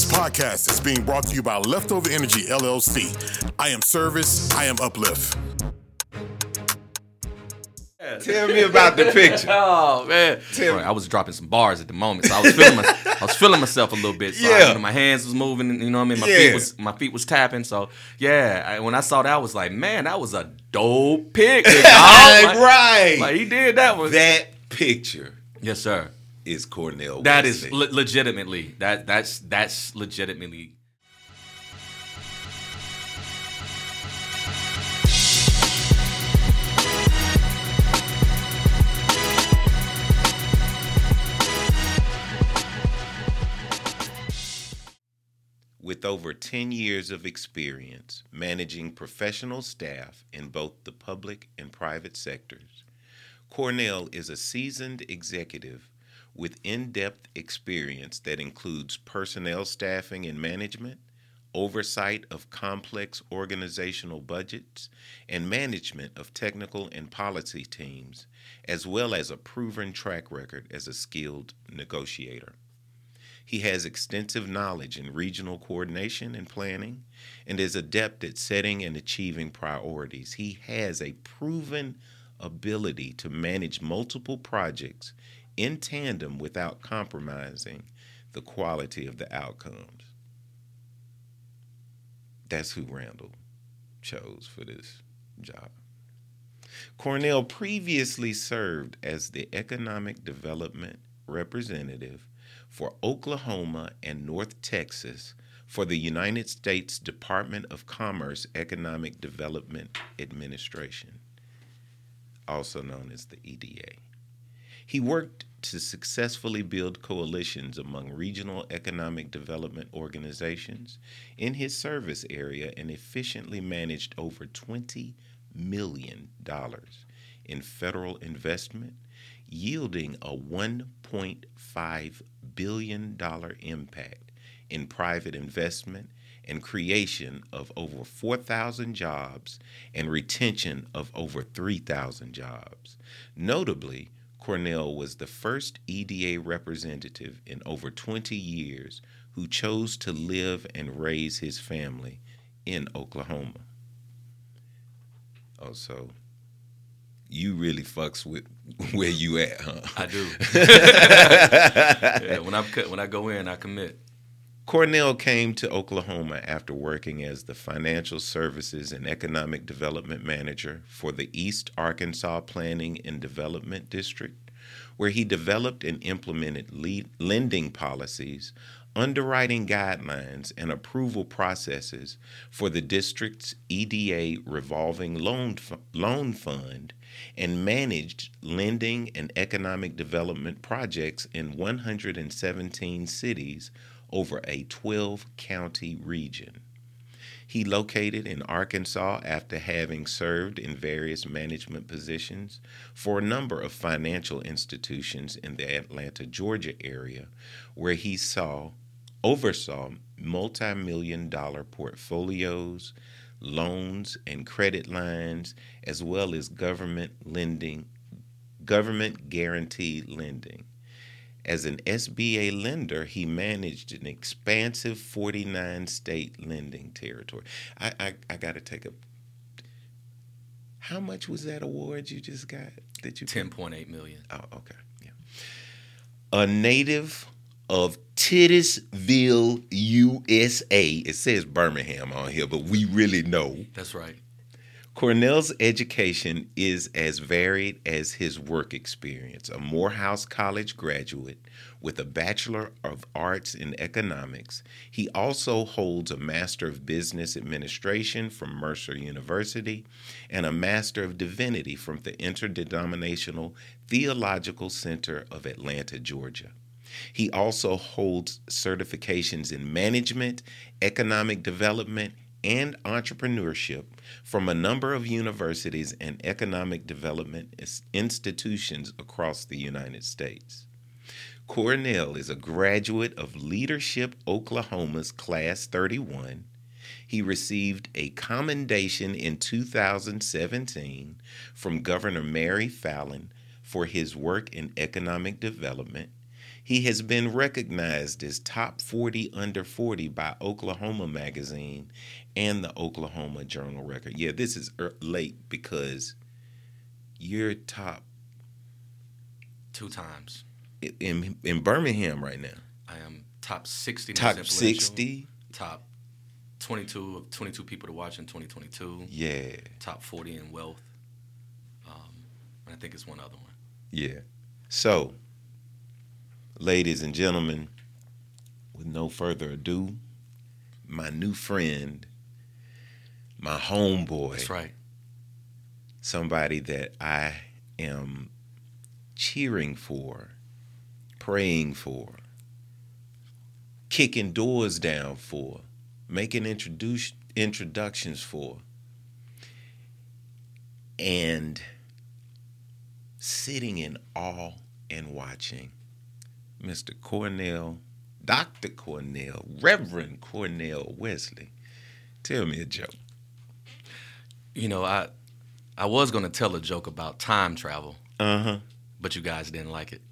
This podcast is being brought to you by Leftover Energy LLC. I am service, I am uplift. Tell me about the picture. Oh man, Tell Right, I was dropping some bars at the moment, so I was feeling my, I was feeling myself a little bit. So I- Yeah. you know, my hands was moving, and, you know what I mean. My Yeah. feet was my feet was tapping. So yeah, I, when I saw that, I was like, man, that was a dope pic. dog. like, right. like he did that one. that picture yes, sir. Is Cornell. That is le- legitimately that that's that's legitimately. with over 10 years of experience managing professional staff in both the public and private sectors. Cornell is a seasoned executive with in depth experience that includes personnel staffing and management, oversight of complex organizational budgets, and management of technical and policy teams, as well as a proven track record as a skilled negotiator. He has extensive knowledge in regional coordination and planning and is adept at setting and achieving priorities. He has a proven ability to manage multiple projects in tandem without compromising the quality of the outcomes. That's who Randall chose for this job. Cornell previously served as the economic development representative for Oklahoma and North Texas for the United States Department of Commerce Economic Development Administration, also known as the EDA. He worked to successfully build coalitions among regional economic development organizations in his service area and efficiently managed over $20 million in federal investment, yielding a $1.5 billion impact in private investment and creation of over 4,000 jobs and retention of over 3,000 jobs. Notably, Cornell was the first EDA representative in over 20 years who chose to live and raise his family in Oklahoma. Oh, so you really fucks with where you at, huh? I do. yeah, when I when I go in, I commit. Cornell came to Oklahoma after working as the Financial Services and Economic Development Manager for the East Arkansas Planning and Development District, where he developed and implemented lead, lending policies, underwriting guidelines, and approval processes for the district's EDA revolving loan, loan fund and managed lending and economic development projects in 117 cities over a 12 county region. He located in Arkansas after having served in various management positions for a number of financial institutions in the Atlanta, Georgia area, where he saw oversaw multi-million dollar portfolios, loans and credit lines, as well as government lending, government guaranteed lending. As an SBA lender, he managed an expansive 49 state lending territory. I, I, I got to take a. How much was that award you just got? That you Ten point eight million. Oh, okay. Yeah. A native of Titusville, USA. It says Birmingham on here, but we really know That's right. Cornell's education is as varied as his work experience. A Morehouse College graduate with a Bachelor of Arts in Economics, he also holds a Master of Business Administration from Mercer University and a Master of Divinity from the Interdenominational Theological Center of Atlanta, Georgia. He also holds certifications in management, economic development, and entrepreneurship from a number of universities and economic development institutions across the United States. Cornell is a graduate of Leadership Oklahoma's Class 31. He received a commendation in 2017 from Governor Mary Fallin for his work in economic development. He has been recognized as top 40 under 40 by Oklahoma Magazine and the Oklahoma Journal Record. Yeah, this is er- late because you're top Two times. in in Birmingham right now. I am top 60. most Top 60. Top 22 of 22 people to watch in 2022. Yeah, Top 40 in wealth. Um, and I think it's one other one. yeah. So, ladies and gentlemen, with no further ado, my new friend, my homeboy. That's right. somebody that I am cheering for, praying for, kicking doors down for, making introduce, introductions for, and sitting in awe and watching Mr. Cornell, Dr. Cornell, Reverend Cornell Wesley. Tell me a joke. You know, I I was going to tell a joke about time travel, Uh huh. but you guys didn't like it.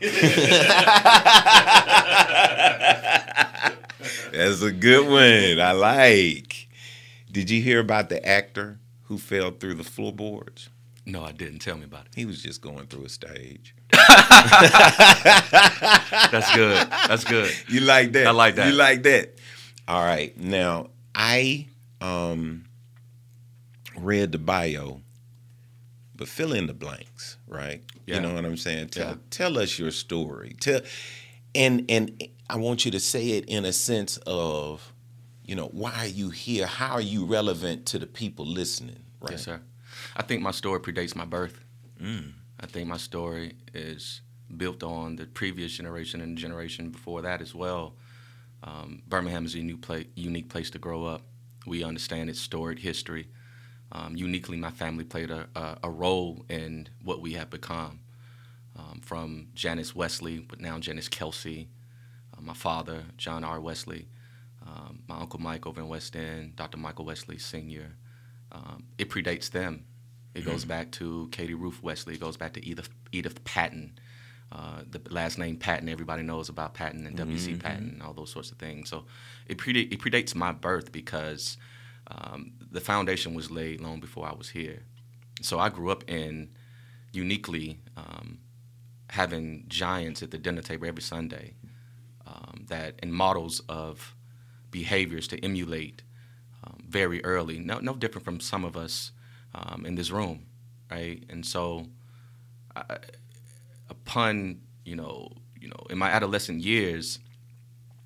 That's a good one. I like. Did you hear about the actor who fell through the floorboards? No, I didn't. Tell me about it. He was just going through a stage. That's good. That's good. You like that? I like that. You like that? All right. Now I um read the bio, but fill in the blanks, right? Yeah. You know what I'm saying? Tell Yeah. tell us your story. Tell and and I want you to say it in a sense of, you know, why are you here? How are you relevant to the people listening? Right. Yes, sir. I think my story predates my birth. I think my story is built on the previous generation and the generation before that as well. Um, Birmingham is a unique, pla- unique place to grow up. We understand its storied history. Um, uniquely, my family played a, a, a role in what we have become. Um, from Janice Wesley, but now Janice Kelsey, uh, my father, John R. Wesley, um, my uncle Mike over in West End, Dr. Michael Wesley Sr., um, it predates them. It goes back to Katie Ruth Wesley. It goes back to Edith Edith Patton. Uh, the last name Patton, everybody knows about Patton and W.C. Patton and all those sorts of things. So it, it predates my birth because um, the foundation was laid long before I was here. So I grew up in uniquely um, having giants at the dinner table every Sunday um, that and models of behaviors to emulate um, very early. No, no different from some of us um, in this room, right? And so, I, upon you know, you know, in my adolescent years,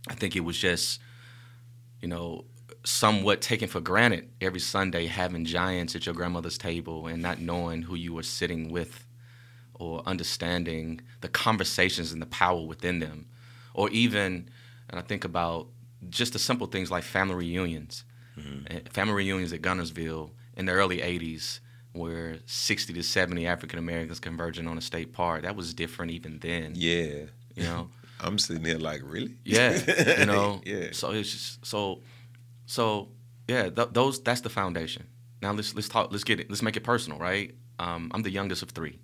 I think it was just, you know, somewhat taken for granted every Sunday having giants at your grandmother's table and not knowing who you were sitting with or understanding the conversations and the power within them. Or even, and I think about just the simple things like family reunions. Uh, Family reunions at Guntersville in the early 80s where 60 to 70 African Americans converging on a state park. That was different even then. Yeah. You know? I'm sitting there like, really? Yeah, you know. Yeah. So it's just so, so yeah. Th- those that's the foundation. Now let's let's talk. Let's get it. Let's make it personal, right? Um, I'm the youngest of three.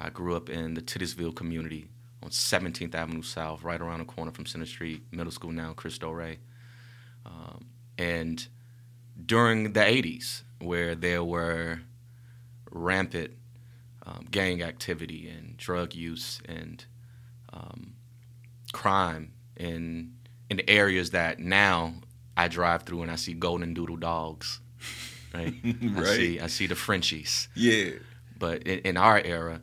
I grew up in the Titusville community on 17th Avenue South, right around the corner from Center Street Middle School now, Cristo Rey. Um, and during the 80s, where there were rampant um, gang activity and drug use and um, crime in in areas that now I drive through and I see golden doodle dogs, right? I see I see the Frenchies, Yeah. but in, in our era,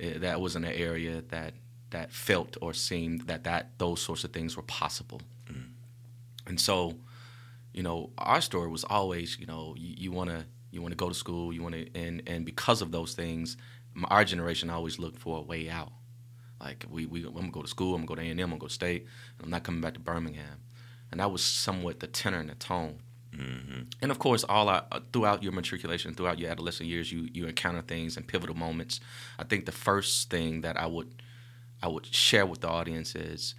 eh, that wasn't an area that that felt or seemed that that those sorts of things were possible. And so, you know, our story was always, you know, you, to you want to go to school, you want to, and and because of those things, our generation always looked for a way out. Like we, we I'm gonna go to school, I'm gonna go to A and M, I'm gonna go to state, and I'm not coming back to Birmingham. And that was somewhat the tenor and the tone. And of course, all our, uh, throughout your matriculation, throughout your adolescent years, you you encounter things and pivotal moments. I think the first thing that I would I would share with the audience is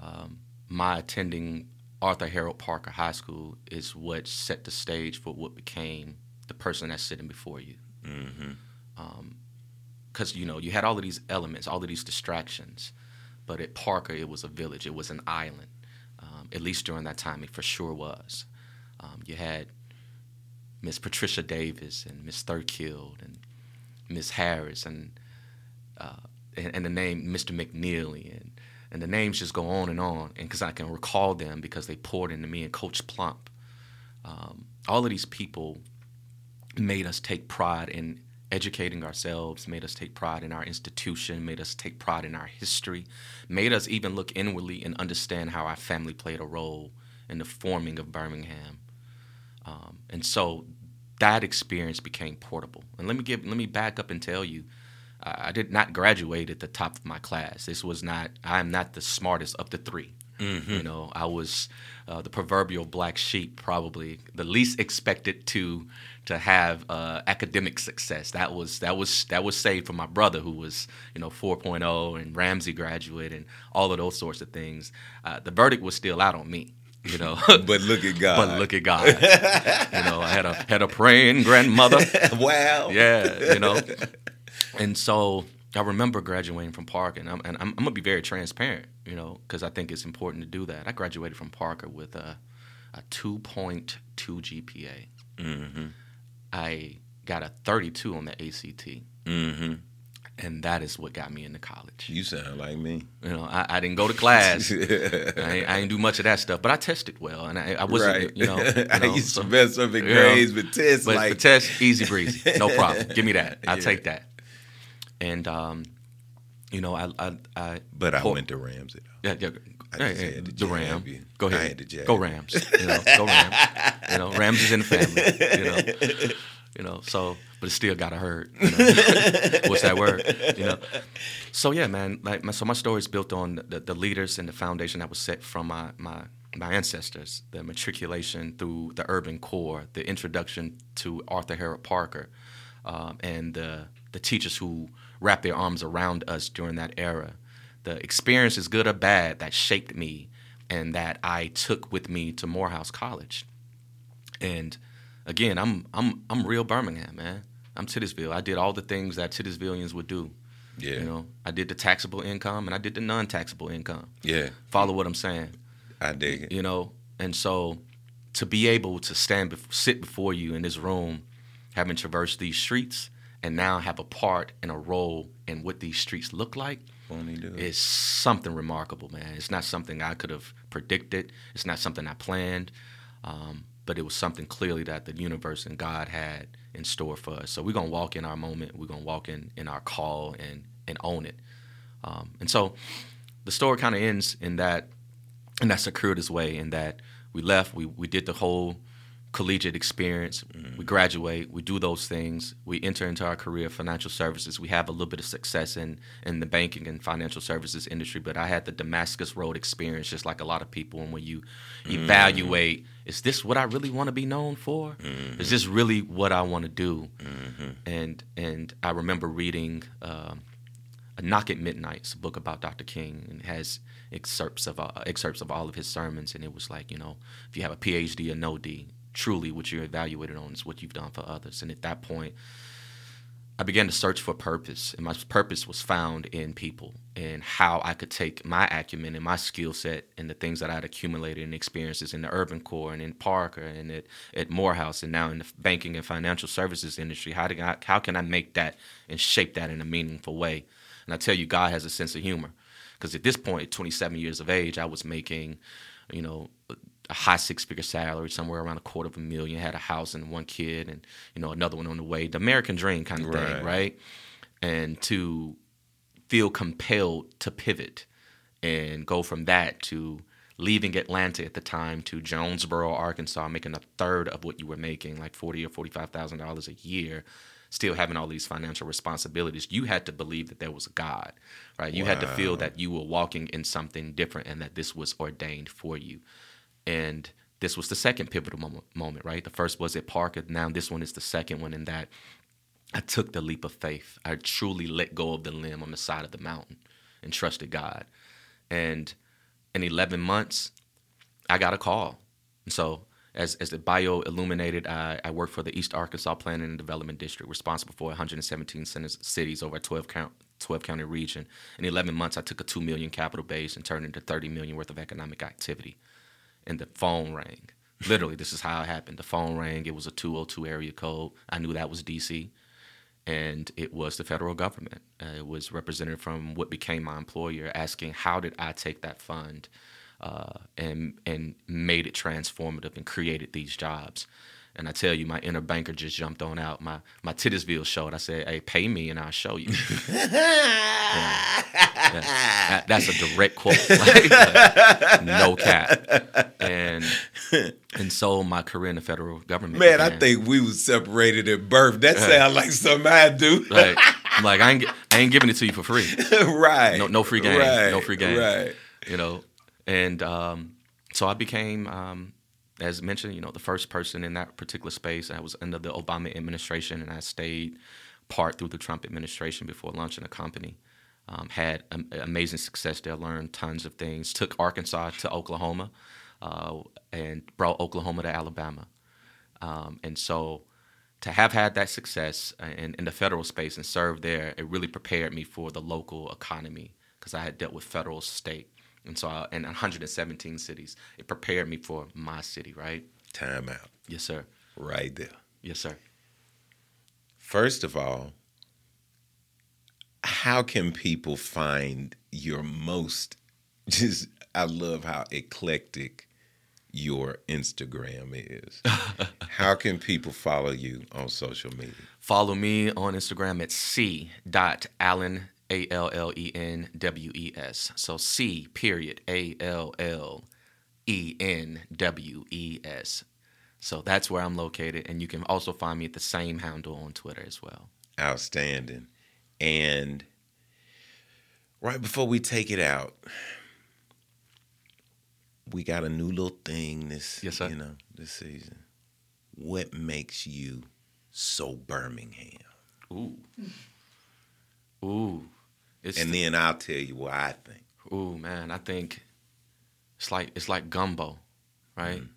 um, my attending Arthur Harold Parker High School is what set the stage for what became the person that's sitting before you. Because you know you had all of these elements, all of these distractions, but at Parker, it was a village. It was an island. Um, at least during that time, it for sure was. Um, you had Miss Patricia Davis and Miss Thurkill and Miss Harris and, uh, and, and the name Mr. McNeely and and the names just go on and on. And because I can recall them because they poured into me and Coach Plump. Um, all of these people made us take pride in educating ourselves, made us take pride in our institution, made us take pride in our history, made us even look inwardly and understand how our family played a role in the forming of Birmingham. Um, and so that experience became portable. And let me give, let me back up and tell you, I did not graduate at the top of my class. This was not. I am not the smartest of the 3 mm-hmm. You know, I was uh, the proverbial black sheep, probably the least expected to to have uh, academic success. That was that was that was saved for my brother, who was you know 4.0 and Ramsay graduate and all of those sorts of things. Uh, the verdict was still out on me you know. but look at God. But look at God. you know, I had a had a praying grandmother. wow. Yeah, you know and so I remember graduating from Parker, and I'm, and I'm, I'm gonna be very transparent, you know, because I think it's important to do that. I graduated from Parker with a, a 2.2 GPA. Mm-hmm. I got a 32 on the ACT. Mm-hmm. And that is what got me into college. You sound like me. You know, I, I didn't go to class. I, ain't, I, didn't do much of that stuff, but I tested well, and I, I wasn't. Right. You know, you know, I used to mess up in grades, know, but tests but like the test easy breezy, no problem. Give me that. I'll yeah. take that and um, you know, I, I, I but I went to Ramsay. Yeah, yeah. I hey, the Ram. Go ahead. Go Rams. You know, go Rams. you know, Rams is in the family. You know, you know. So, but it still gotta hurt. You know? What's that word? You know. So yeah, man. Like, my, so my story is built on the, the leaders and the foundation that was set from my my my ancestors. The matriculation through the urban core, the introduction to Arthur Harold Parker, um, and the the teachers who wrap their arms around us during that era. The experiences, good or bad, that shaped me and that I took with me to Morehouse College. And again, I'm I'm I'm real Birmingham, man. I'm Titusville. I did all the things that Titusvillians would do. Yeah. You know, I did the taxable income and I did the non-taxable income. Yeah. Follow what I'm saying. I dig it. You know, and so to be able to stand, sit before you in this room, having traversed these streets, and now have a part and a role in what these streets look like is something remarkable, man. It's not something I could have predicted. It's not something I planned, um, but it was something clearly that the universe and God had in store for us. So we're gonna walk in our moment. We're gonna walk in in our call and and own it. Um, and so the story kind of ends in that in that circuitous way, in that we left. We we did the whole collegiate experience. Mm-hmm. We graduate, we do those things, we enter into our career of financial services. We have a little bit of success in in the banking and financial services industry, but I had the Damascus Road experience just like a lot of people and when you mm-hmm. evaluate is this what I really want to be known for? Mm-hmm. Is this really what I want to do? Mm-hmm. And and I remember reading uh, a Knock at Midnight, it's a book about Dr. King, and has excerpts of uh, excerpts of all of his sermons, and it was like, you know, if you have a PhD or no D, truly what you're evaluated on is what you've done for others. And at that point, I began to search for purpose, and my purpose was found in people and how I could take my acumen and my skill set and the things that I'd accumulated and experiences in the urban core and in Parker and at, at Morehouse and now in the banking and financial services industry. How, I, how can I make that and shape that in a meaningful way? And I tell you, God has a sense of humor. Because at this point, at 27 years of age, I was making, you know, a high six figure salary, somewhere around a quarter of a million, had a house and one kid, and you know another one on the way. The American dream kind of right. thing, right? And to feel compelled to pivot and go from that to leaving Atlanta at the time to Jonesboro, Arkansas, making a third of what you were making, like forty or forty-five thousand dollars a year, still having all these financial responsibilities. You had to believe that there was a God, right? You wow. had to feel that you were walking in something different and that this was ordained for you. And this was the second pivotal moment, moment, right? The first was at Parker. Now this one is the second one in that I took the leap of faith. I truly let go of the limb on the side of the mountain and trusted God. And in 11 months, I got a call. And so as, as the bio illuminated, I, I worked for the East Arkansas Planning and Development District, responsible for 117 cities over a 12 count 12 county region. In 11 months, I took a 2 million capital base and turned it into 30 million worth of economic activity. And the phone rang. Literally, this is how it happened. The phone rang. It was a 202 area code. I knew that was DC. And it was the federal government. Uh, it was represented from what became my employer asking, how did I take that fund uh, and, and made it transformative and created these jobs? And I tell you, my inner banker just jumped on out. My my Titusville showed. I said, "Hey, pay me and I'll show you." yeah. Yeah. That, that's a direct quote, like, like, no cap. And and so my career in the federal government. Man, began. I think we was separated at birth. That right. sounds like something I do. Right. I'm like I ain't I ain't giving it to you for free. right. No no free game. Right. No free game. Right. You know, and um, so I became. Um, as mentioned, you know, the first person in that particular space. I was under the Obama administration, and I stayed part through the Trump administration before launching a company. Um, had am- amazing success there, learned tons of things. Took Arkansas to Oklahoma, uh, and brought Oklahoma to Alabama. Um, and so, to have had that success in, in the federal space and serve there, it really prepared me for the local economy because I had dealt with federal, state, and so I, in 117 cities. It prepared me for my city, right? Time out. Yes, sir. Right there. Yes, sir. First of all, how can people find your most just I love how eclectic your Instagram is. how can people follow you on social media? Follow me on Instagram at c.allen a L L E N W E S. So C period A L L E N W E S. So that's where I'm located, and you can also find me at the same handle on Twitter as well. Outstanding. And right before we take it out, we got a new little thing this yes, sir. you know this season. What makes you so Birmingham? Ooh. Ooh. It's and the, then I'll tell you what I think. Ooh, man, I think it's like it's like gumbo, right? Mm.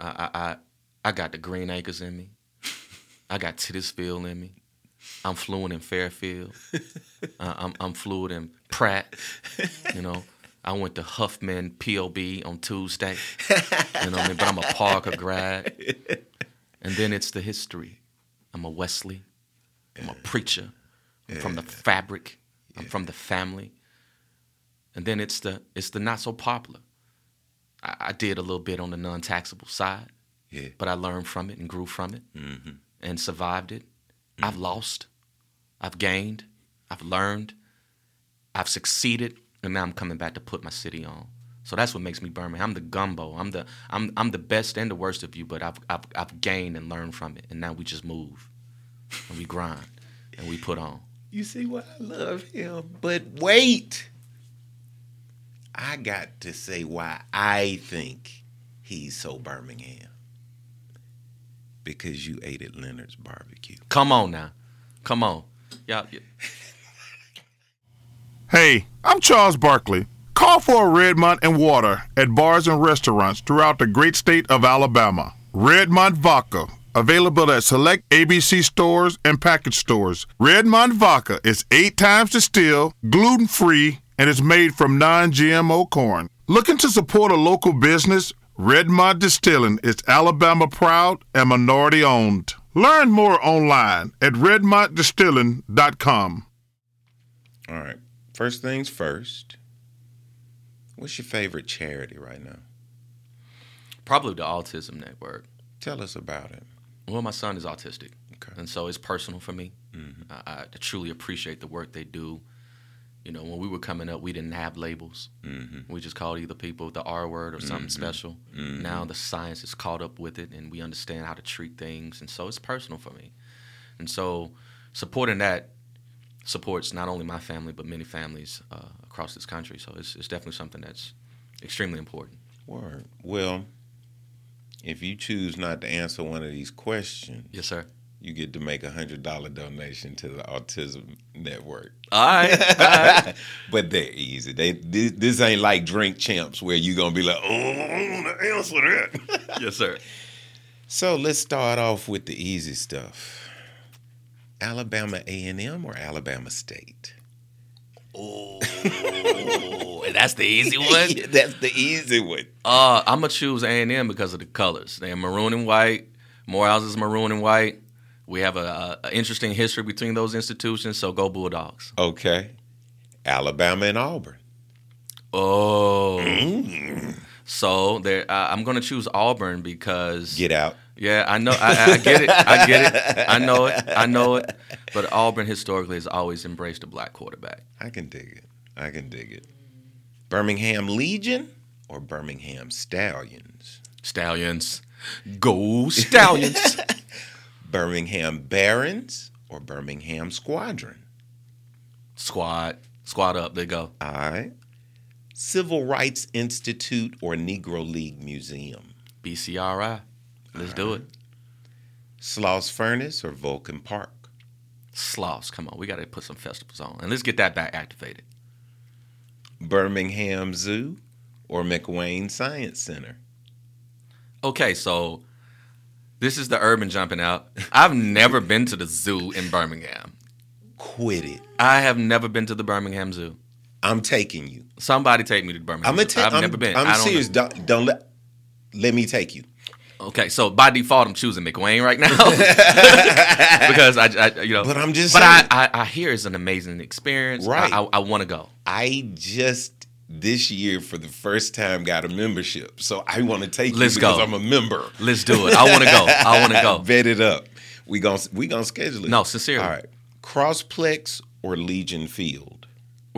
I, I I got the Green Acres in me. I got Titusville in me. I'm fluent in Fairfield. uh, I'm I'm fluent in Pratt. You know, I went to Huffman POB on Tuesday. You know what I mean? But I'm a Parker grad. And then it's the history. I'm a Wesley. I'm a preacher. I'm from the fabric. I'm from the family. And then it's the it's the not so popular. I, I did a little bit on the non-taxable side, yeah. but I learned from it and grew from it mm-hmm. and survived it. Mm-hmm. I've lost, I've gained, I've learned, I've succeeded, and now I'm coming back to put my city on. So that's what makes me Birmingham. I'm the gumbo. I'm the I'm I'm the best and the worst of you, but I've I've, I've gained and learned from it, and now we just move, and we grind, and we put on. You see why I love him. But wait. I got to say why I think he's so Birmingham. Because you ate at Leonard's barbecue. Come on now. Come on. Y'all. Hey, I'm Charles Barkley. Call for a Redmont and water at bars and restaurants throughout the great state of Alabama. Redmont Vodka Available at select ABC stores and package stores. Redmont Vodka is eight times distilled, gluten free, and is made from non GMO corn. Looking to support a local business? Redmont Distilling is Alabama proud and minority owned. Learn more online at redmontdistilling.com. All right. First things first. What's your favorite charity right now? Probably the Autism Network. Tell us about it. Well, my son is autistic, okay. and so it's personal for me. Mm-hmm. I, I, truly appreciate the work they do. You know, when we were coming up, we didn't have labels. Mm-hmm. We just called either people the R word or something mm-hmm. special. Mm-hmm. Now the science has caught up with it, and we understand how to treat things, and so it's personal for me. And so supporting that supports not only my family but many families uh, across this country. So it's, it's definitely something that's extremely important. Word. Well, if you choose not to answer one of these questions, yes, sir, you get to make a hundred dollar donation to the Autism Network. All right, all right. but they're easy. They this, this, ain't like drink champs where you gonna be like, oh, I want to answer that. yes, sir. So let's start off with the easy stuff. Alabama A&M or Alabama State? Oh, that's the easy one. That's the easy one. Uh, I'm gonna choose A and M because of the colors. They're maroon and white. Morehouse is maroon and white. We have a, a interesting history between those institutions, so go Bulldogs. Okay. Alabama and Auburn. Oh, so there. Uh, I'm gonna choose Auburn because Get out. Yeah, I know. I, I get it. I get it. I know it. I know it. But Auburn historically has always embraced a black quarterback. I can dig it. I can dig it. Birmingham Legion or Birmingham Stallions? Stallions, go Stallions. Birmingham Barons or Birmingham Squadron? squad, squad up. They go. All right. Civil Rights Institute or Negro League Museum? BCRI. Let's do it. Sloss Furnace or Vulcan Park? Sloss, come on. We got to put some festivals on, and let's get that back activated. Birmingham Zoo or McWayne Science Center? Okay, so this is the urban jumping out. I've never been to the zoo in Birmingham. Quit it. I have never been to the Birmingham Zoo. I'm taking you. Somebody take me to the Birmingham. I'm Zoo. take. I've I'm, never been. I'm I don't serious. Know. Don't, don't let. Let me take you. Okay, so by default, I'm choosing McWayne right now because I, I, you know. But I'm just But saying. I, I, I hear it's an amazing experience. Right. I, I, I want to go. I just this year for the first time got a membership, so I want to take Let's you because go. I'm a member. Let's do it. I want to go. I want to go. Bet it up. We gon' we gonna schedule it. No, sincerely. All right. Crossplex or Legion Field?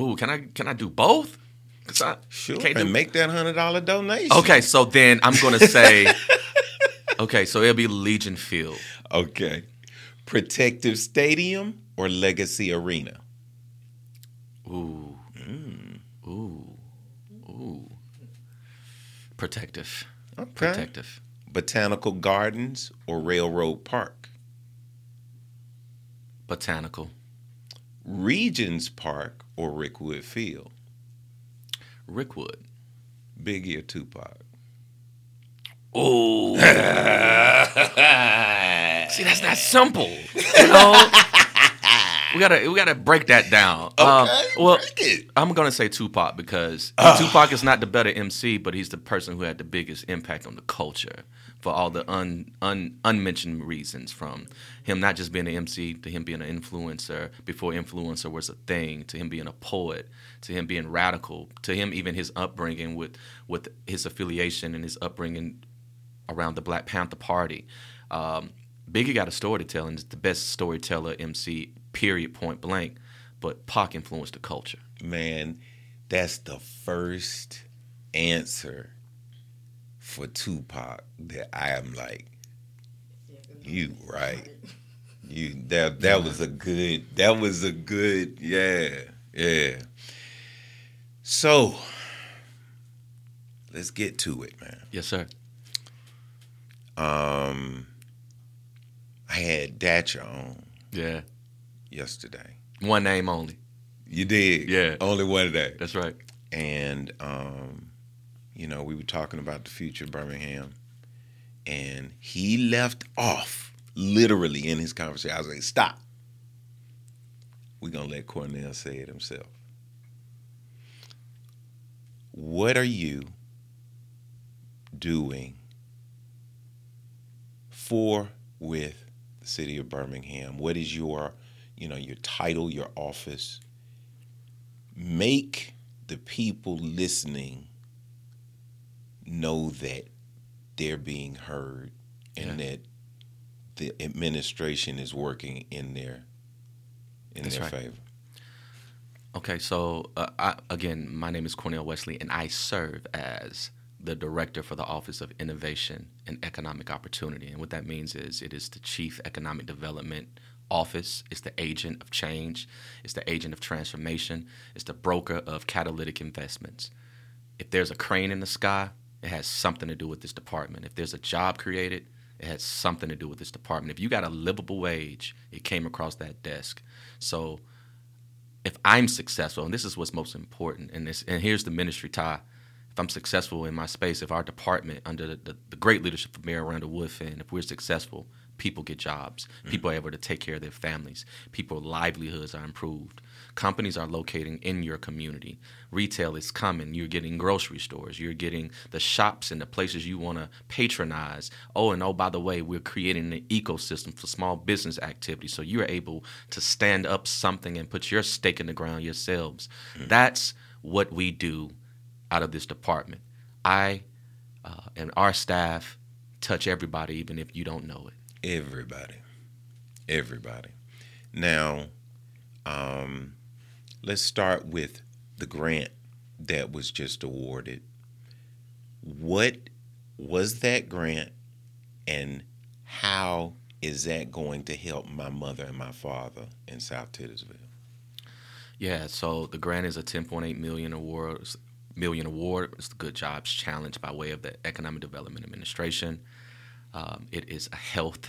Ooh, can I can I do both? 'Cause I Sure. can't and do- make that hundred dollar donation. Okay, so then I'm gonna say. okay, so it'll be Legion Field. Okay. Protective Stadium or Legacy Arena? Ooh. Ooh. Protective. Okay. Protective. Botanical Gardens or Railroad Park? Botanical. Regions Park or Rickwood Field? Rickwood. Biggie or Tupac? Oh. See, that's not simple. You know? we gotta we gotta break that down. Um, well, break it. I'm gonna say Tupac because Ah. Tupac is not the better MC, but he's the person who had the biggest impact on the culture for all the un, un unmentioned reasons, from him not just being an MC to him being an influencer before influencer was a thing, to him being a poet, to him being radical, to him even his upbringing with with his affiliation and his upbringing around the Black Panther Party. Um, Biggie got a story to tell and is the best storyteller MC, period, point blank. But Pac influenced the culture. Man, that's the first answer for Tupac that I am like, you right. You that that was a good that was a good yeah, yeah. So let's get to it, man. Yes, sir. Um I had Datcha on Yeah. Yesterday. One name only. You did? Yeah. Only one day. That's right. and um, you know we were talking about the future of Birmingham, and he left off literally in his conversation. I was like, "Stop! We're gonna let Cornell say it himself." What are you doing for with the city of Birmingham? What is your, you know, your title, your office? Make the people listening know that they're being heard and Yeah. that the administration is working in their in That's their right. favor. Okay, so uh, I, again, my name is Cornell Wesley, and I serve as the director for the Office of Innovation and Economic Opportunity. And what that means is it is the Chief Economic Development Office, it's the agent of change, it's the agent of transformation, it's the broker of catalytic investments. If there's a crane in the sky, it has something to do with this department. If there's a job created, it has something to do with this department. If you got a livable wage, it came across that desk. So if I'm successful, and this is what's most important, and this, and here's the ministry tie. If I'm successful in my space, if our department, under the, the, the great leadership of Mayor Randall Woodfin, if we're successful, people get jobs. People are able to take care of their families. People's livelihoods are improved. Companies are locating in your community. Retail is coming. You're getting grocery stores. You're getting the shops and the places you want to patronize. Oh, and oh, by the way, we're creating an ecosystem for small business activity. So you're able to stand up something and put your stake in the ground yourselves. That's what we do out of this department. I uh, and our staff touch everybody, even if you don't know it. Everybody. Everybody. Now, um, let's start with the grant that was just awarded. What was that grant and how is that going to help my mother and my father in South Titusville? Yeah, so the grant is a 10.8 million award. Million award. It's the Good Jobs Challenge by way of the Economic Development Administration. Um, it is a health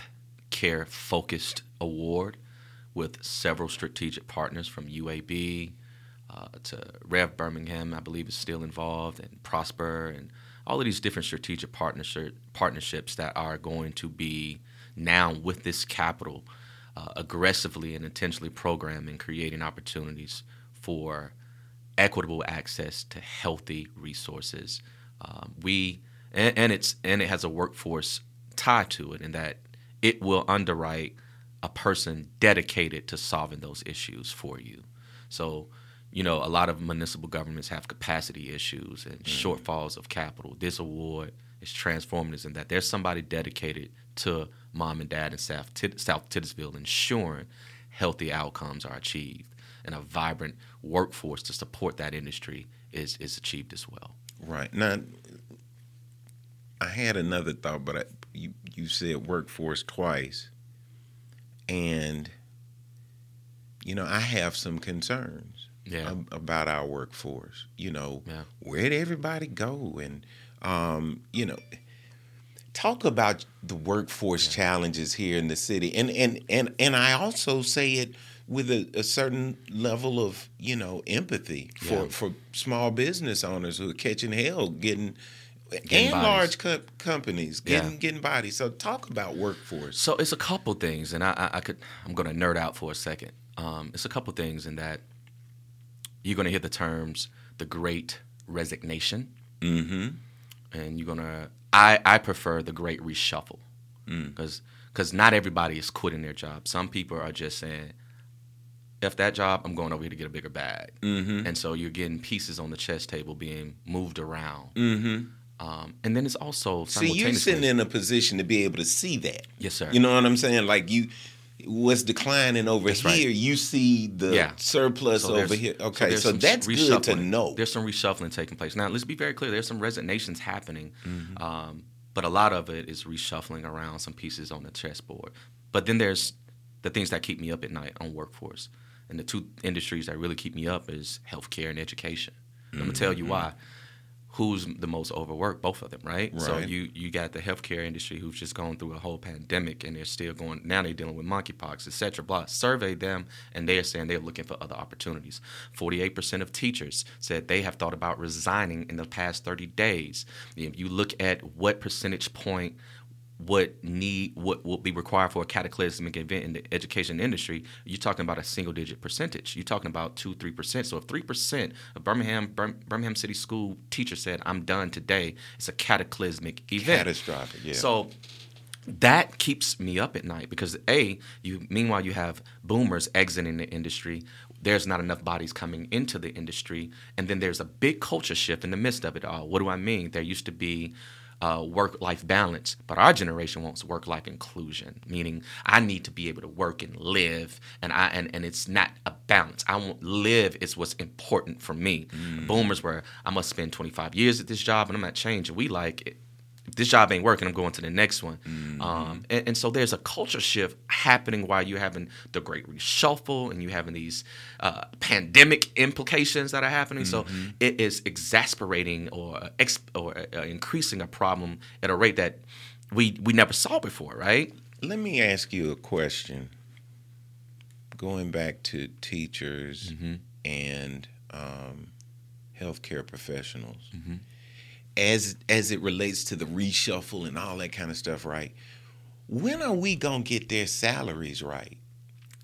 care focused award with several strategic partners from UAB uh, to Rev Birmingham, I believe, is still involved, and Prosper, and all of these different strategic partnership, partnerships that are going to be now with this capital uh, aggressively and intentionally programming, creating opportunities for equitable access to healthy resources. Um, we and, and it's and it has a workforce tied to it and that it will underwrite a person dedicated to solving those issues for you. So, you know, a lot of municipal governments have capacity issues and mm-hmm. shortfalls of capital. This award is transformative in that there's somebody dedicated to mom and dad in South, South Titusville ensuring healthy outcomes are achieved and a vibrant workforce to support that industry is, is achieved as well. Right. Now, I had another thought, but I, you, you said workforce twice and you know I have some concerns yeah. ab- about our workforce. You know, yeah. where'd everybody go? And um, you know, talk about the workforce yeah. challenges here in the city. And and and and I also say it with a, a certain level of you know empathy for for small business owners who are catching hell getting and bodies. large co- companies getting yeah. getting bodies. So talk about workforce. So it's a couple things, and I, I, could I'm going to nerd out for a second. Um, it's a couple things in that you're going to hear the terms the Great Resignation, mm-hmm. and you're going to I I prefer the Great Reshuffle because mm. because not everybody is quitting their job. Some people are just saying. If that job, I'm going over here to get a bigger bag, mm-hmm. and so you're getting pieces on the chess table being moved around. Mm-hmm um, and then it's also see you sitting in a position to be able to see that. Yes, sir. You know what I'm saying? Like you, what's declining over that's here, right. you see the yeah. surplus so over here. Okay, so, so that's good to know. There's some reshuffling taking place now. Let's be very clear. There's some resignations happening, mm-hmm. um, but a lot of it is reshuffling around some pieces on the chessboard. But then there's the things that keep me up at night on workforce, and the two industries that really keep me up is healthcare and education. Mm-hmm. I'm gonna tell you mm-hmm. why who's the most overworked? Both of them right? right, so you you got the healthcare industry who's just going through a whole pandemic and they're still going now they're dealing with monkeypox etc blah. Survey them and they're saying they're looking for other opportunities. 48% of teachers said they have thought about resigning in the past 30 days. If you look at what percentage point what need what will be required for a cataclysmic event in the education industry, you're talking about a single digit percentage. You're talking about two, three percent. So if three percent of Birmingham Birmingham City School teachers said, "I'm done today," it's a cataclysmic event. Catastrophic. Yeah. So that keeps me up at night because a you meanwhile you have boomers exiting the industry there's not enough bodies coming into the industry and then there's a big culture shift in the midst of it all what do i mean there used to be uh, work life balance, but our generation wants work life inclusion, meaning I need to be able to work and live, and I and, and it's not a balance. I want live is what's important for me. Mm. Boomers were I must spend 25 years at this job and I'm not changing. We like if this job ain't working, I'm going to the next one. Mm-hmm. Um, and, and, so there's a culture shift happening while you're having the great reshuffle and you having these uh, pandemic implications that are happening. Mm-hmm. So it is exasperating or or uh, increasing a problem at a rate that we we never saw before, right? Let me ask you a question. Going back to teachers mm-hmm. and um, healthcare professionals mm-hmm as as it relates to the reshuffle and all that kind of stuff, right? when are we gonna get their salaries right?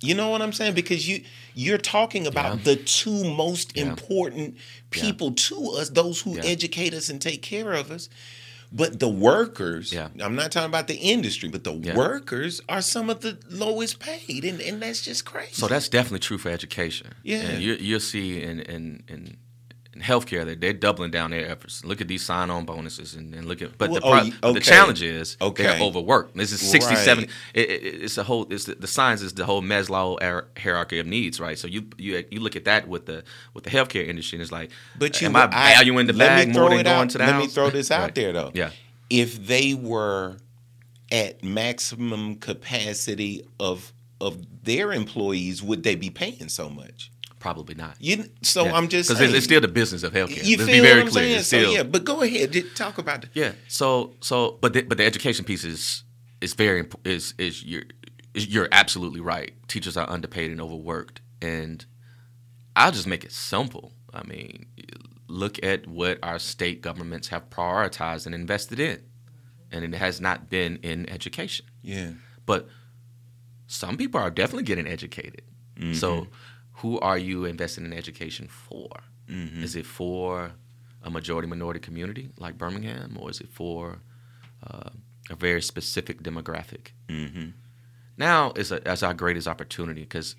You know what I'm saying? Because you you're talking about Yeah. the two most Yeah. important people to us, those who Yeah. educate us and take care of us. But the workers, Yeah. I'm not talking about the industry, but the Yeah. workers are some of the lowest paid, and, and that's just crazy. So that's definitely true for education. Yeah. and you, you'll see in in in, in healthcare that they're doubling down their efforts. Look at these sign-on bonuses and, and look at. But Well, the oh, pro- y- but the challenge is Okay. they're overworked. This is 60, Right. 70. It, it, it's a whole. It's the, the science is the whole Maslow hierarchy of needs, right? So you you you look at that with the with the healthcare industry, and it's like, But you, am I valuing the let me bag throw more than it going out- to the Let house? me throw this out Right. there though. Yeah. If they were at maximum capacity of of their employees, would they be paying so much? Probably not. You, so I'm just because it's still the business of healthcare. You Let's feel be very what I'm clear. saying? It's still, so yeah, but go ahead, talk about it. Yeah. So so but the, but the education piece is is very is is you're you're absolutely right. Teachers are underpaid and overworked, and I'll just make it simple. I mean, look at what our state governments have prioritized and invested in, and it has not been in education. Yeah. But some people are definitely getting educated. So, mm-hmm. Who are you investing in education for? Is it for a majority minority community like Birmingham, or is it for uh, a very specific demographic? Mm-hmm. Now is, a, is our greatest opportunity because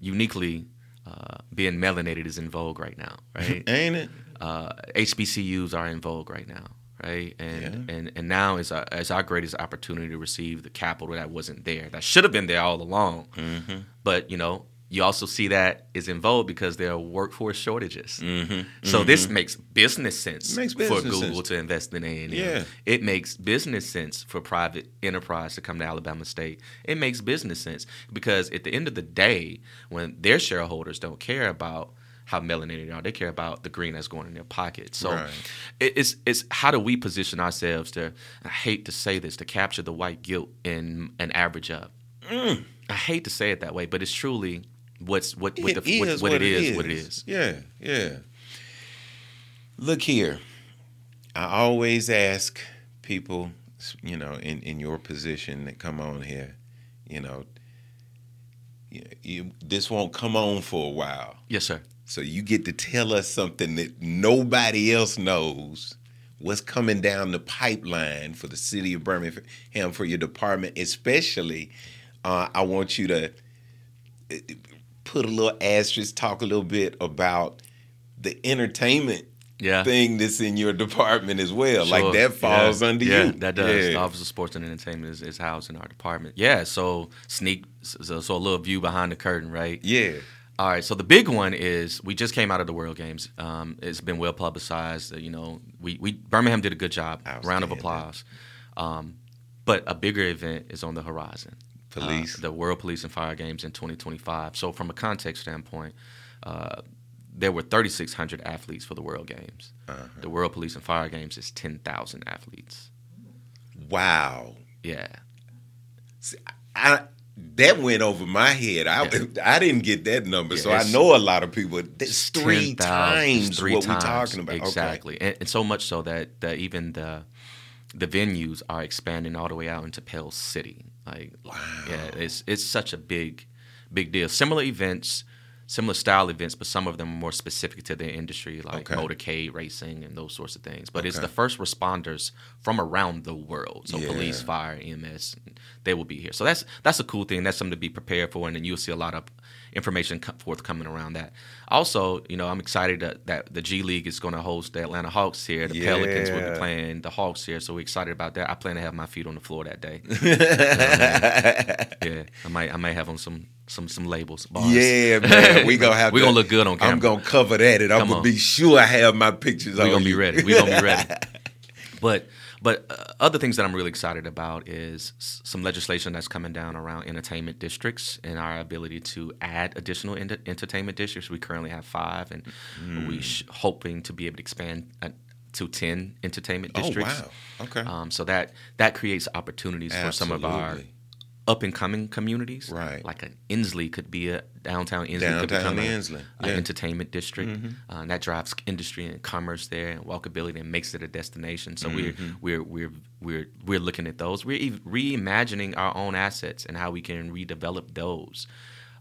uniquely uh, being melanated is in vogue right now, right? Ain't it? uh, HBCUs are in vogue right now, right? And Yeah. and and now is our, is our greatest opportunity to receive the capital that wasn't there, that should have been there all along. Mm-hmm. But you know, you also see that is in vogue because there are workforce shortages. Mm-hmm. So this makes business sense Makes business for Google sense. to invest in A and Yeah. It makes business sense for private enterprise to come to Alabama State. It makes business sense because at the end of the day, when their shareholders don't care about how melanated they are, they care about the green that's going in their pocket. So Right. it's it's how do we position ourselves to? I hate to say this to capture the white guilt in an average up. Mm. I hate to say it that way, but it's truly what's what what, It the, what, is what it is, what it is. Yeah, yeah. Look here. I always ask people, you know, in, in your position that come on here, you know, you, you, this won't come on for a while. Yes, sir. So you get to tell us something that nobody else knows. What's coming down the pipeline for the city of Birmingham for your department, especially? Uh, I want you to put a little asterisk, talk a little bit about the entertainment Yeah. thing that's in your department as well. Like that falls Yeah. under yeah, you. That does. The Office of Sports and Entertainment is, is housed in our department. Yeah. So sneak. So, so a little view behind the curtain, right? Yeah. All right. So the big one is we just came out of the World Games. Um, it's been well publicized. uh, You know, we, we Birmingham did a good job. Round of applause. Um, but a bigger event is on the horizon. Police. Uh, the World Police and Fire Games in 2025. So from a context standpoint, uh, there were 3,600 athletes for the World Games. Uh-huh. The World Police and Fire Games is 10,000 athletes. Wow. Yeah. I that went over my head. I I didn't get that number, so I know a lot of people. That's three 10,000 it's times three what times. we're talking about. Okay. Exactly, and, and so much so that, that even the the venues are expanding all the way out into Pell City. Like, wow. yeah, it's it's such a big big deal. Similar events, similar style events, but some of them are more specific to their industry, like Okay. motorcade racing and those sorts of things. But it's the first responders from around the world, so police, fire, EMS, they will be here. So that's that's a cool thing. That's something to be prepared for, and then you'll see a lot of information forthcoming around that. Also, you know, I'm excited that, that the G League is going to host the Atlanta Hawks here. The Pelicans will be playing the Hawks here, so we're excited about that. I plan to have my feet on the floor that day. yeah, I might I might have on some some some labels. Bars. Yeah, man, we gonna have. We to- gonna look good on camera. I'm gonna cover that, and I'm gonna on. be sure I have my pictures. We're on gonna be ready. We're gonna be ready. But but uh, other things that I'm really excited about is s- some legislation that's coming down around entertainment districts and our ability to add additional ent- entertainment districts. We currently have five, and Hmm. we sh- hoping to be able to expand uh, to ten entertainment districts. Oh districts. wow. Okay. Um, so that that creates opportunities for some of our Absolutely. Up and coming communities. Right. Like an Ensley could be a downtown Ensley could Downtown become a- Ensley, an yeah. Mm-hmm. entertainment district. Uh, and that drives industry and commerce there and walkability and makes it a destination. So we're Mm-hmm. we're we're we're we're looking at those. We're reimagining our own assets and how we can redevelop those.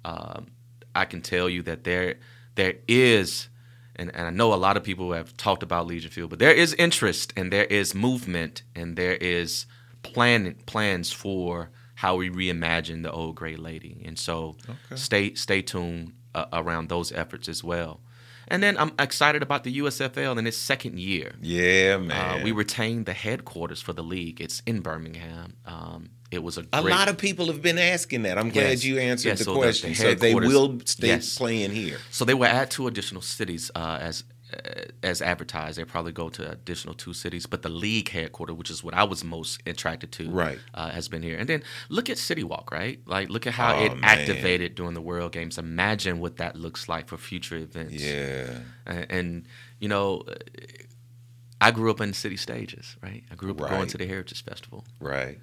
Um, I can tell you that there there is and, and I know a lot of people have talked about Legion Field, but there is interest and there is movement and there is plan plans for how we reimagine the old gray lady. And so stay stay tuned uh, around those efforts as well. And then I'm excited about the USFL in its second year. Yeah, Uh, man. we retained the headquarters for the league. It's in Birmingham. Um, it was a a lot of people have been asking that. I'm glad you answered Yes, the so question. the so they will stay yes. playing here. So they will add two additional cities uh, as uh, as advertised. They probably go to additional two cities, but the league headquarters, which is what I was most attracted to, Right. uh, has been here. And then look at City Walk, right? Like look at how Oh, it man. activated during the World Games. Imagine what that looks like for future events. Yeah. and, and you know. uh, I grew up in city stages, right? I grew up going to the Heritage Festival. Right.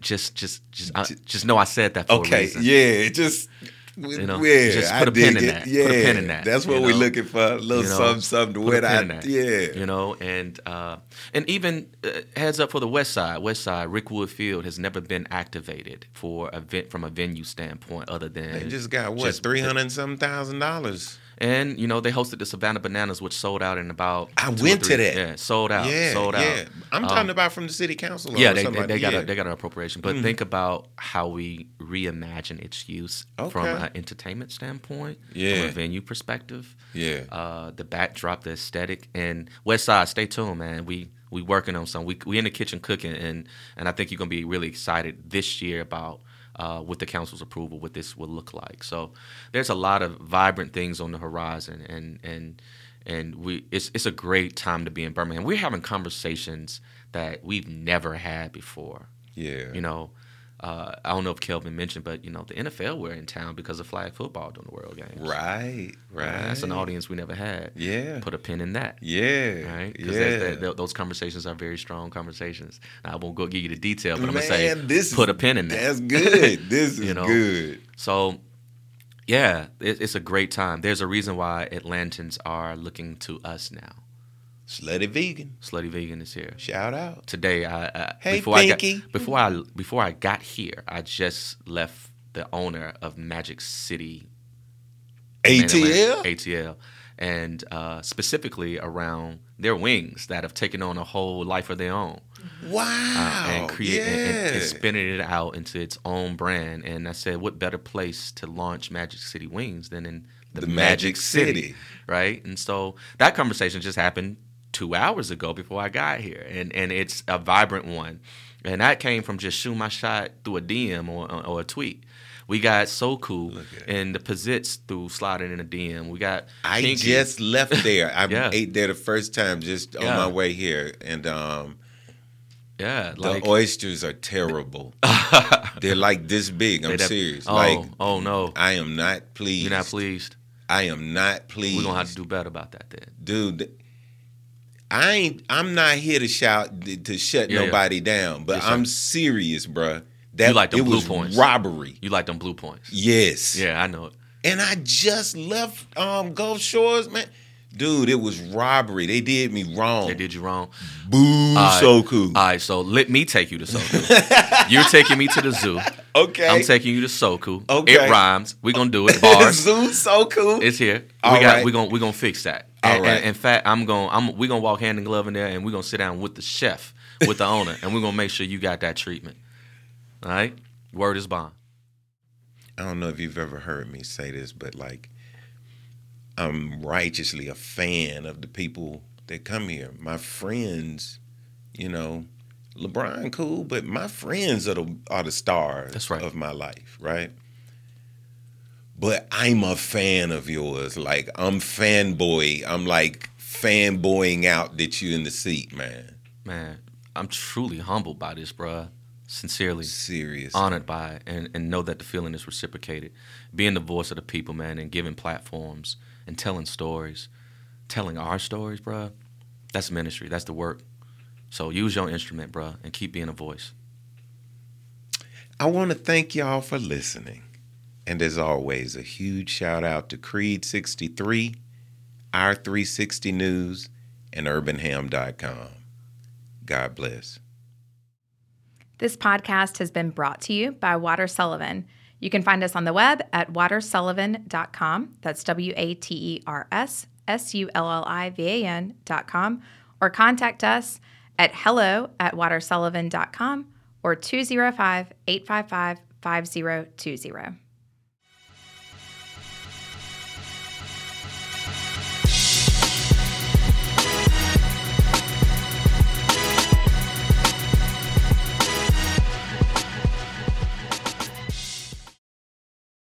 Just, just, just, I, just know I said that for a Okay. Yeah. Just. You know, yeah, just put a pin in it. that. Yeah, Put a pin in that, That's what we're know? looking for. A little you know, something, something to wet out. in that, Yeah. you know, and uh, and even uh, heads up for the West Side. West Side, Rickwood Field has never been activated for a ven- from a venue standpoint, other than They just got what three hundred and some thousand dollars. And you know they hosted the Savannah Bananas, which sold out in about. I went to that. Yeah, sold out. Yeah, sold out. yeah. I'm Um, talking about from the city council. Yeah, or they, they, they got yeah. A, they got an appropriation, but think about how we reimagine its use from an entertainment standpoint, from a venue perspective. Yeah. uh, the backdrop, the aesthetic, and West Side. Stay tuned, man. We we working on some. We we in the kitchen cooking, and and I think you're gonna be really excited this year about. Uh, with the council's approval, what this will look like. So, there's a lot of vibrant things on the horizon, and and and we it's it's a great time to be in Birmingham. We're having conversations that we've never had before. yeah. You know, uh, I don't know if Kelvin mentioned, but you know, the NFL were in town because of flag football during the World Games. Right. Right. Uh, That's an audience we never had. Yeah. Put a pin in that. Yeah. Right? Because Yeah. those conversations are very strong conversations. Now, I won't go give you the detail, but I'm going to say this put a pin in that. That's good. This is You know? good. So, yeah, it, it's a great time. There's a reason why Atlantans are looking to us now. Slutty vegan. Slutty Vegan is here. Shout out. Today, I, I Hey, before I Pinky. got before I before I got here, I just left the owner of Magic City ATL. ATL, and uh, specifically around their wings that have taken on a whole life of their own Wow. uh, and create and, and, and spinning it out into its own brand. And I said, what better place to launch Magic City Wings than in the, The Magic, Magic City, City. right? And so that conversation just happened two hours ago before I got here, and and it's a vibrant one. And that came from just shooting my shot through a DM or, or a tweet. We got so cool Look at it. and the Pizitz through sliding in a DM. We got I Pinky. just left there. I Yeah. ate there the first time just on Yeah. my way here, and um, yeah the like oysters are terrible. They're like this big. I'm serious. Oh, like oh no, I am not pleased. you're not pleased. I am not pleased. We're gonna have to do better about that then. dude. I ain't. I'm not here to shout to shut Yeah, yeah. nobody down, but. I'm serious, bruh. That You like them it blue was points. robbery. You like them blue points? Yes. Yeah, I know it. And I just left um Gulf Shores, man. Dude, it was robbery. They did me wrong. They did you wrong. Boo, right. so cool. All right, so let me take you to Soku. You're taking me to the zoo. okay. I'm taking you to Soku. Okay. It rhymes. We're gonna do it. Bars. Zoo, so cool. It's here. All we got. right. We're gonna. We're gonna fix that. All And- right. and in fact, I'm going. I'm. We're gonna walk hand in glove in there, and we're gonna sit down with the chef, with the owner, and we're gonna make sure you got that treatment. All right. Word is bond. I don't know if you've ever heard me say this, but like, I'm righteously a fan of the people that come here. My friends, you know, LeBron cool, but my friends are the are the stars right. of my life, right? But I'm a fan of yours. Like I'm fanboy. I'm like fanboying out that you in the seat, man. Man, I'm truly humbled by this, bruh. Sincerely. Serious. honored by it and, and know that the feeling is reciprocated. Being the voice of the people, man, and giving platforms and telling stories, telling our stories, bruh, that's ministry. That's the work. So use your instrument, bruh, and keep being a voice. I want to thank y'all for listening. And as always, a huge shout out to Creed 63, Our 360 News, and UrbanHam.com. God bless. This podcast has been brought to you by Water Sullivan. You can find us on the web at watersullivan.com. That's W A T E R S S U L L I V A N.com. Or contact us at hello at watersullivan.com or 205 855 5020.